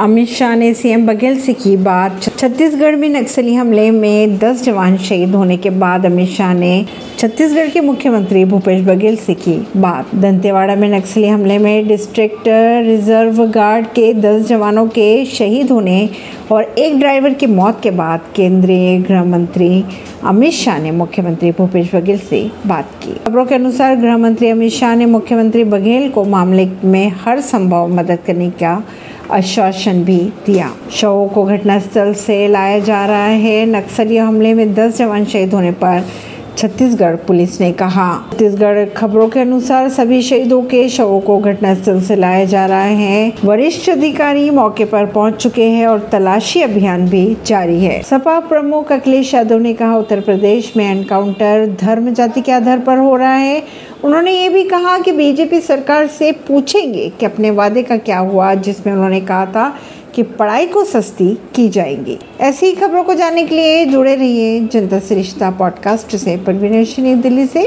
अमित शाह ने सीएम बघेल से की बात। छत्तीसगढ़ में नक्सली हमले में 10 जवान शहीद होने के बाद अमित शाह ने छत्तीसगढ़ के मुख्यमंत्री भूपेश बघेल से की बात। दंतेवाड़ा में नक्सली हमले में डिस्ट्रिक्ट रिज़र्व गार्ड के 10 जवानों के शहीद होने और एक ड्राइवर की मौत के बाद केंद्रीय गृह मंत्री अमित शाह ने मुख्यमंत्री भूपेश बघेल से बात की। खबरों के अनुसार गृह मंत्री अमित शाह ने मुख्यमंत्री बघेल को मामले में हर संभव मदद करने का आश्वासन भी दिया। शवों को घटनास्थल से लाया जा रहा है। नक्सली हमले में 10 जवान शहीद होने पर छत्तीसगढ़ पुलिस ने कहा। छत्तीसगढ़ खबरों के अनुसार सभी शहीदों के शवों को घटनास्थल से लाया जा रहा है। वरिष्ठ अधिकारी मौके पर पहुँच चुके हैं और तलाशी अभियान भी जारी है। सपा प्रमुख अखिलेश यादव ने कहा, उत्तर प्रदेश में एनकाउंटर धर्म जाति के आधार पर हो रहा है। उन्होंने ये भी कहा कि बीजेपी सरकार से पूछेंगे कि अपने वादे का क्या हुआ, जिसमें उन्होंने कहा था कि पढ़ाई को सस्ती की जाएँगी। ऐसी खबरों को जानने के लिए जुड़े रहिए जनता से रिश्ता पॉडकास्ट से। परवीन दिल्ली से।